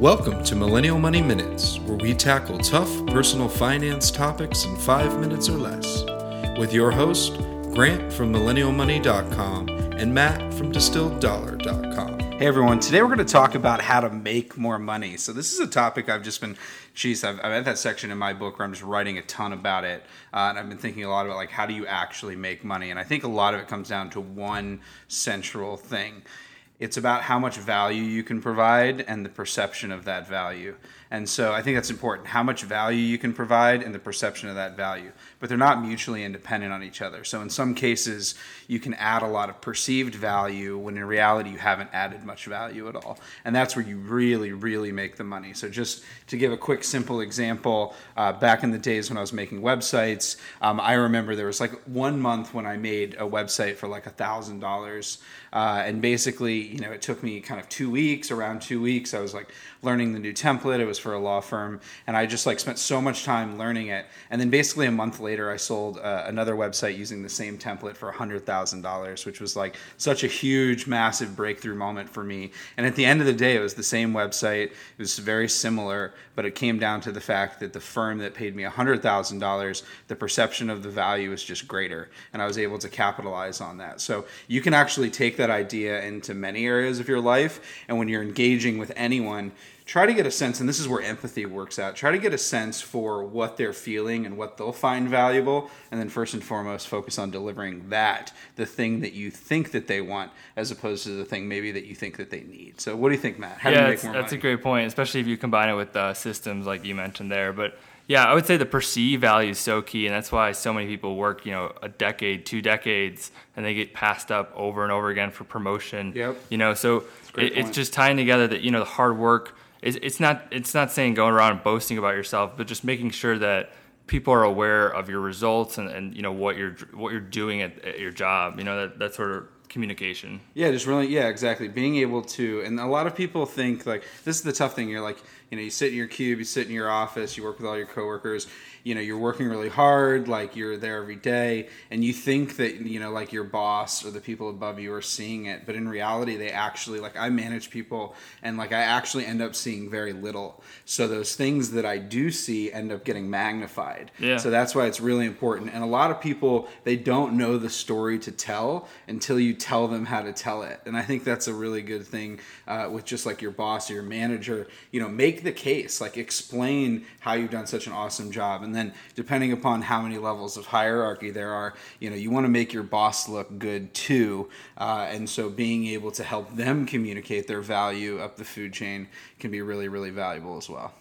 Welcome to Millennial Money Minutes, where we tackle tough personal finance topics in five minutes or less. With your host, Grant from MillennialMoney.com and Matt from DistilledDollar.com. Hey everyone, today we're going to talk about how to make more money. So, this is a topic I've just been, geez, I've, I've had that section in my book where I'm just writing a ton about it. Uh, and I've been thinking a lot about like how do you actually make money? And I think a lot of it comes down to one central thing it's about how much value you can provide and the perception of that value. And so I think that's important how much value you can provide and the perception of that value. But they're not mutually independent on each other. So in some cases, you can add a lot of perceived value when in reality you haven't added much value at all. And that's where you really, really make the money. So just to give a quick, simple example, uh, back in the days when I was making websites, um, I remember there was like one month when I made a website for like a thousand dollars. Uh, and basically, you know, it took me kind of two weeks, around two weeks. I was like learning the new template. It was for a law firm, and I just like spent so much time learning it. And then basically a month later, I sold uh, another website using the same template for hundred thousand dollars, which was like such a huge, massive breakthrough moment for me. And at the end of the day, it was the same website. It was very similar, but it came down to the fact that the firm that paid me hundred thousand dollars, the perception of the value was just greater, and I was able to capitalize on that. So you can actually take that idea into many areas of your life. And when you're engaging with anyone, try to get a sense, and this is where empathy works out. Try to get a sense for what they're feeling and what they'll find valuable, and then first and foremost, focus on delivering that, the thing that you think that they want, as opposed to the thing maybe that you think that they need. So, what do you think, Matt? How yeah, that's, that's a great point, especially if you combine it with uh, systems like you mentioned there. But yeah, I would say the perceived value is so key, and that's why so many people work, you know, a decade, two decades, and they get passed up over and over again for promotion. Yep. You know, so it, it's just tying together that you know the hard work. Is, it's not it's not saying going around and boasting about yourself, but just making sure that people are aware of your results and, and you know what you're what you're doing at, at your job. You know that that sort of communication. Yeah, just really, yeah, exactly. Being able to, and a lot of people think like this is the tough thing. You're like, you know, you sit in your cube, you sit in your office, you work with all your coworkers, you know you're working really hard like you're there every day and you think that you know like your boss or the people above you are seeing it but in reality they actually like i manage people and like i actually end up seeing very little so those things that i do see end up getting magnified yeah. so that's why it's really important and a lot of people they don't know the story to tell until you tell them how to tell it and i think that's a really good thing uh, with just like your boss or your manager you know make the case like explain how you've done such an awesome job and then depending upon how many levels of hierarchy there are you know you want to make your boss look good too uh, and so being able to help them communicate their value up the food chain can be really really valuable as well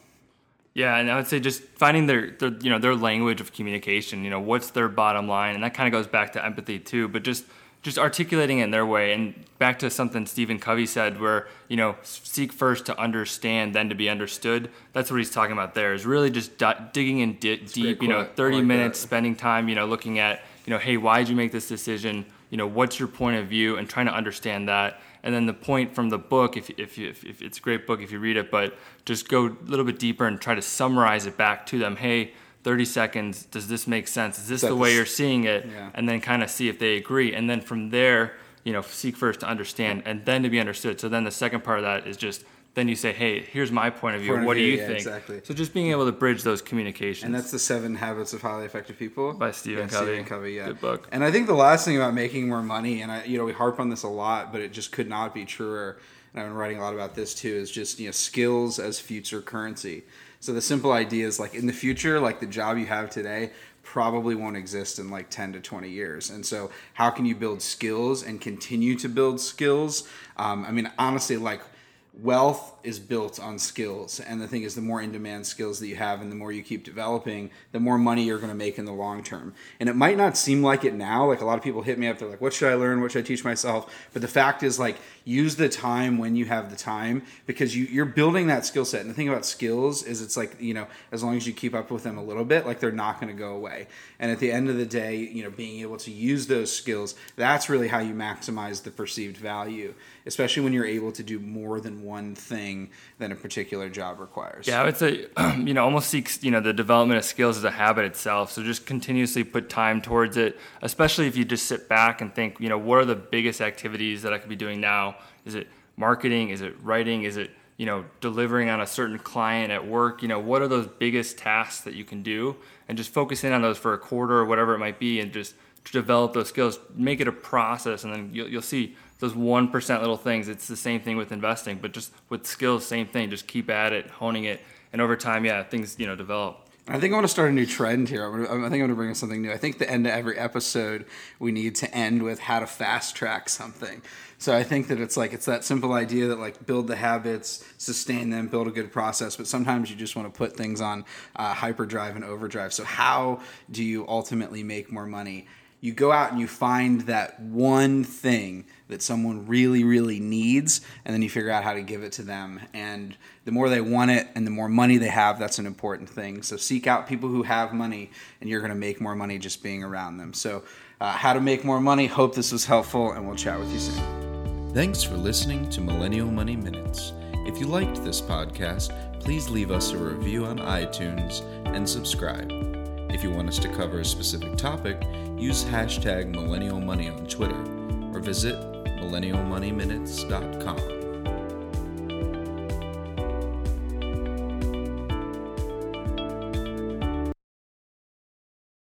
yeah, and I would say just finding their, their, you know their language of communication. You know, what's their bottom line, and that kind of goes back to empathy too. But just just articulating it in their way. And back to something Stephen Covey said where you know seek first to understand then to be understood. That's what he's talking about there is really just digging in di- deep you know 30 like minutes that. spending time you know looking at you know hey why did you make this decision? You know what's your point of view? And trying to understand that. And then the point from the book if, if, if, if it's a great book if you read it but just go a little bit deeper and try to summarize it back to them. Hey 30 seconds does this make sense? Is this the way you're seeing it? Yeah. and then kind of see if they agree. And then from there you know seek first to understand and then to be understood. So then the second part of that is just then you say hey here's my point of view. Point what of view, do you yeah, think? exactly. So just being able to bridge those communications. And that's the seven habits of highly effective people. By stephen yeah, covey. Stephen covey yeah. Good book. And i think the last thing about making more money and i you know we harp on this a lot but it just could not be truer. And i've been writing a lot about this too is just you know skills as future currency. So the simple idea is like in the future, like the job you have today probably won't exist in like 10 to 20 years. And so how can you build skills and continue to build skills? Um, I mean, honestly, like wealth is built on skills. And the thing is the more in demand skills that you have and the more you keep developing the more money you're going to make in the long term. And it might not seem like it now. Like a lot of people hit me up they're like what should i learn? What should i teach myself? But the fact is like use the time when you have the time because you, you're building that skill set. And the thing about skills is it's like you know as long as you keep up with them a little bit like they're not going to go away. And at the end of the day you know being able to use those skills that's really how you maximize the perceived value especially when you're able to do more than one thing than a particular job requires. Yeah, I would say, you know, almost seeks, you know, the development of skills as a habit itself. So just continuously put time towards it, especially if you just sit back and think, you know, what are the biggest activities that I could be doing now? Is it marketing? Is it writing? Is it you know, delivering on a certain client at work, you know, what are those biggest tasks that you can do and just focus in on those for a quarter or whatever it might be and just develop those skills, make it a process and then you'll, you'll see those 1% little things. It's the same thing with investing, but just with skills, same thing. Just keep at it, honing it. And over time, yeah, things, you know, develop. I think I want to start a new trend here. I think I'm going to bring in something new. I think the end of every episode, we need to end with how to fast track something. So I think that it's like it's that simple idea that like build the habits, sustain them, build a good process. But sometimes you just want to put things on uh, hyperdrive and overdrive. So how do you ultimately make more money? You go out and you find that one thing that someone really, really needs, and then you figure out how to give it to them. And the more they want it and the more money they have, that's an important thing. So seek out people who have money, and you're going to make more money just being around them. So, uh, how to make more money. Hope this was helpful, and we'll chat with you soon. Thanks for listening to Millennial Money Minutes. If you liked this podcast, please leave us a review on iTunes and subscribe. If you want us to cover a specific topic, use hashtag millennial money on Twitter or visit millennialmoneyminutes.com.